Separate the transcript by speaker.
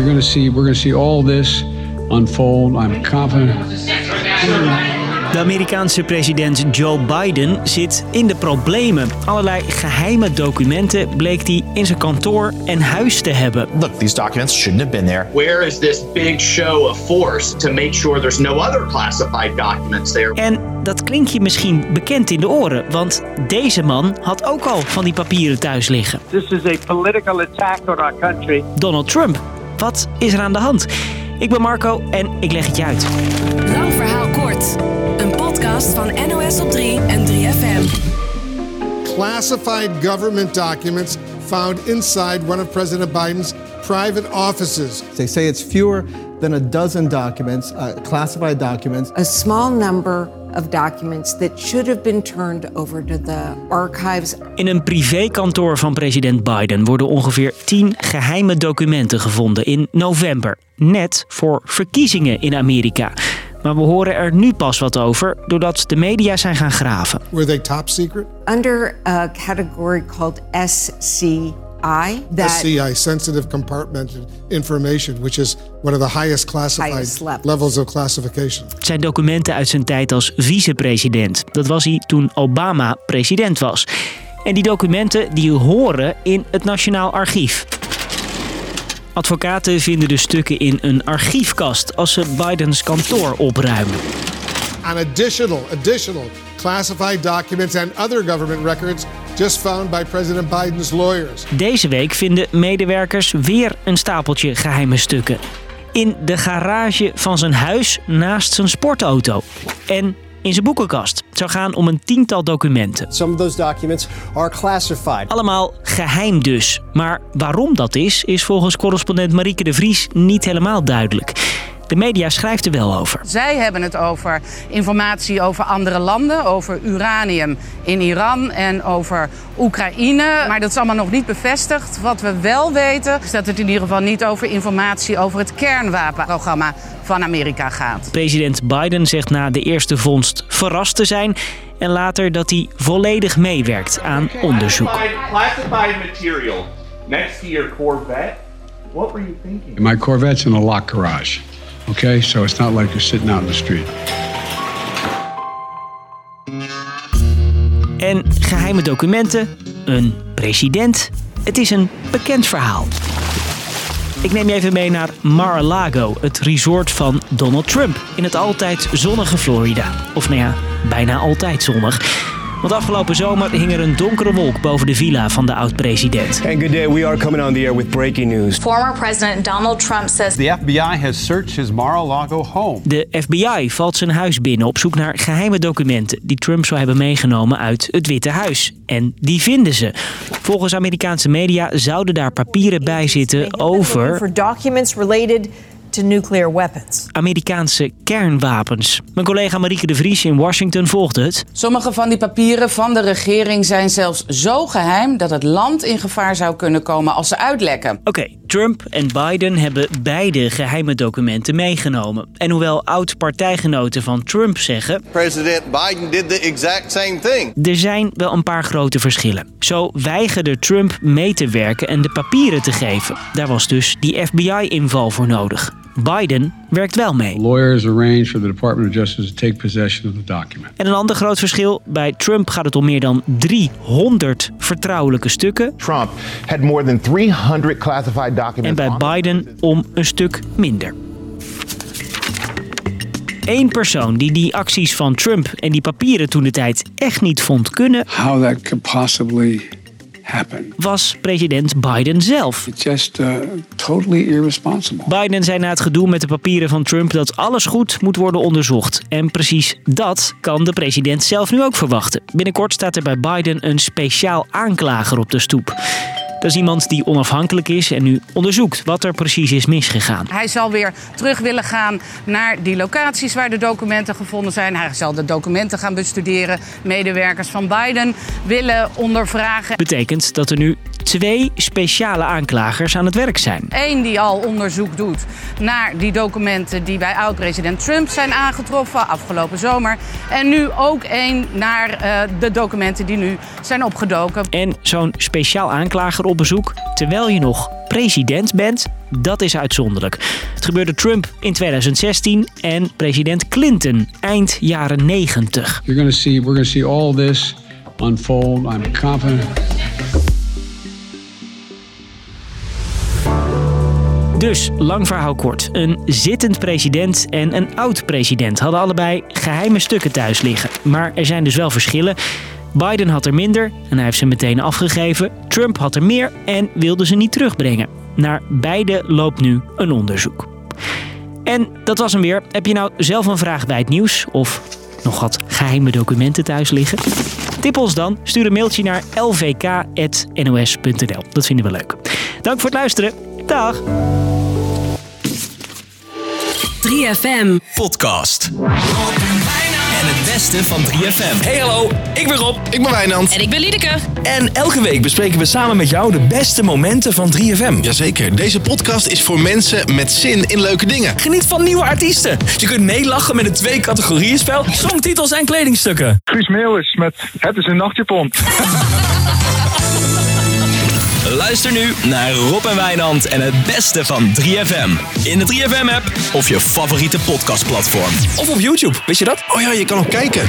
Speaker 1: You're going to see, we're going to see all this unfold. I'm confident.
Speaker 2: De Amerikaanse president Joe Biden zit in de problemen. Allerlei geheime documenten bleek hij in zijn kantoor en huis te hebben.
Speaker 3: Look, these documents shouldn't have been there.
Speaker 4: Where is this big show of force to make sure there's no other classified documents there?
Speaker 2: En dat klinkt je misschien bekend in de oren, want deze man had ook al van die papieren thuis liggen.
Speaker 5: This is a political attack on our country.
Speaker 2: Donald Trump. Wat is er aan de hand? Ik ben Marco en ik leg het je uit.
Speaker 6: Lang verhaal kort. Een podcast van NOS op 3 en 3FM.
Speaker 7: classified government documents found inside one of President Biden's private offices.
Speaker 8: They say it's fewer than a dozen documents, uh, classified documents.
Speaker 9: a small number of documents that should have been turned over to the archives.
Speaker 2: In een privékantoor van president Biden worden ongeveer 10 geheime documenten gevonden in november. Net voor verkiezingen in Amerika. Maar we horen er nu pas wat over doordat de media zijn gaan graven.
Speaker 7: Were they top secret?
Speaker 9: Under a category called SCI, that
Speaker 7: SCI, sensitive compartmented information, which is one of the highest classified levels of classification.
Speaker 2: Het zijn documenten uit zijn tijd als vicepresident. Dat was hij toen Obama president was. En die documenten die horen in het Nationaal Archief. Advocaten vinden de stukken in een archiefkast als ze Bidens kantoor opruimen.
Speaker 7: And additional, additional classified documents and other government records just found by President Biden's lawyers.
Speaker 2: Deze week vinden medewerkers weer een stapeltje geheime stukken. In de garage van zijn huis naast zijn sportauto. En in zijn boekenkast. Het zou gaan om een tiental documenten.
Speaker 10: Some of those documents are classified.
Speaker 2: Allemaal geheim dus. Maar waarom dat is, is volgens correspondent Marieke de Vries niet helemaal duidelijk. De media schrijft er wel over.
Speaker 11: Zij hebben het over informatie over andere landen, over uranium in Iran en over Oekraïne. Maar dat is allemaal nog niet bevestigd. Wat we wel weten is dat het in ieder geval niet over informatie over het kernwapenprogramma van Amerika gaat.
Speaker 2: President Biden zegt na de eerste vondst verrast te zijn en later dat hij volledig meewerkt aan onderzoek.
Speaker 4: Classified material next to your Corvette. What were you thinking?
Speaker 1: My Corvette's in a locked garage. Okay, so it's not like you're sitting out in the street.
Speaker 2: En geheime documenten, een president. Het is een bekend verhaal. Ik neem je even mee naar Mar-a-Lago, het resort van Donald Trump in het altijd zonnige Florida. Of nou ja, bijna altijd zonnig. Want afgelopen zomer hing er een donkere wolk boven de villa van de oud-president.
Speaker 10: And good day, we are coming on the air with breaking news.
Speaker 12: Former President Donald Trump says
Speaker 13: The FBI has searched his Mar-a-Lago home.
Speaker 2: De FBI valt zijn huis binnen op zoek naar geheime documenten die Trump zou hebben meegenomen uit het Witte Huis. En die vinden ze. Volgens Amerikaanse media zouden daar papieren bij zitten over
Speaker 14: for documents related to nuclear weapons.
Speaker 2: Amerikaanse kernwapens. Mijn collega Marieke de Vries in Washington volgde het.
Speaker 11: Sommige van die papieren van de regering zijn zelfs zo geheim dat het land in gevaar zou kunnen komen als ze uitlekken.
Speaker 2: Oké, Trump en Biden hebben beide geheime documenten meegenomen. En hoewel oud-partijgenoten van Trump zeggen...
Speaker 15: President Biden did the exact same thing.
Speaker 2: Er zijn wel een paar grote verschillen. Zo weigerde Trump mee te werken en de papieren te geven. Daar was dus die FBI-inval voor nodig. Biden werkt wel mee.
Speaker 1: Lawyers arranged for the Department of Justice to take possession of the document.
Speaker 2: En een ander groot verschil, bij Trump gaat het om meer dan 300 vertrouwelijke stukken.
Speaker 3: Trump had more than 300 classified
Speaker 2: En
Speaker 3: documents.
Speaker 2: bij
Speaker 3: on-
Speaker 2: Biden om een stuk minder. Eén persoon die die acties van Trump en die papieren toen de tijd echt niet vond kunnen,
Speaker 1: How that could possibly happen.
Speaker 2: was president Biden zelf.
Speaker 1: Just uh, totally irresponsible.
Speaker 2: Biden zei na het gedoe met de papieren van Trump dat alles goed moet worden onderzocht. En precies dat kan de president zelf nu ook verwachten. Binnenkort staat er bij Biden een speciaal aanklager op de stoep. Dat is iemand die onafhankelijk is en nu onderzoekt wat er precies is misgegaan.
Speaker 11: Hij zal weer terug willen gaan naar die locaties waar de documenten gevonden zijn. Hij zal de documenten gaan bestuderen. Medewerkers van Biden willen ondervragen.
Speaker 2: Betekent dat er nu twee speciale aanklagers aan het werk zijn.
Speaker 11: Eén die al onderzoek doet naar die documenten die bij oud-president Trump zijn aangetroffen afgelopen zomer. En nu ook één naar eh, de documenten die nu zijn opgedoken.
Speaker 2: En zo'n speciaal aanklager op bezoek terwijl je nog president bent, dat is uitzonderlijk. Het gebeurde Trump in 2016 en president Clinton eind jaren 90.
Speaker 1: You're going to see, we're going to see all this unfold. I'm confident.
Speaker 2: Dus, lang verhaal kort. Een zittend president en een oud-president hadden allebei geheime stukken thuis liggen. Maar er zijn dus wel verschillen. Biden had er minder en hij heeft ze meteen afgegeven. Trump had er meer en wilde ze niet terugbrengen. Naar beide loopt nu een onderzoek. En dat was hem weer. Heb je nou zelf een vraag bij het nieuws of nog wat geheime documenten thuis liggen? Tip ons dan. Stuur een mailtje naar lvk.nos.nl. Dat vinden we leuk. Dank voor het luisteren. Dag!
Speaker 6: 3FM.
Speaker 16: Podcast. En het beste van 3FM.
Speaker 17: Hey hallo, ik ben Rob.
Speaker 18: Ik ben Wijnand.
Speaker 6: En ik ben Liedeke.
Speaker 17: En elke week bespreken we samen met jou de beste momenten van 3FM.
Speaker 18: Jazeker, deze podcast is voor mensen met zin in leuke dingen.
Speaker 17: Geniet van nieuwe artiesten. Je kunt meelachen met het twee categorieën spel, songtitels en kledingstukken.
Speaker 19: Guus Meeuwis met Het is een nachtjapon.
Speaker 16: Luister nu naar Rob en Wijnand en het beste van 3FM. In de 3FM-app of je favoriete podcastplatform.
Speaker 17: Of op YouTube, wist je dat?
Speaker 18: Oh ja, je kan ook kijken.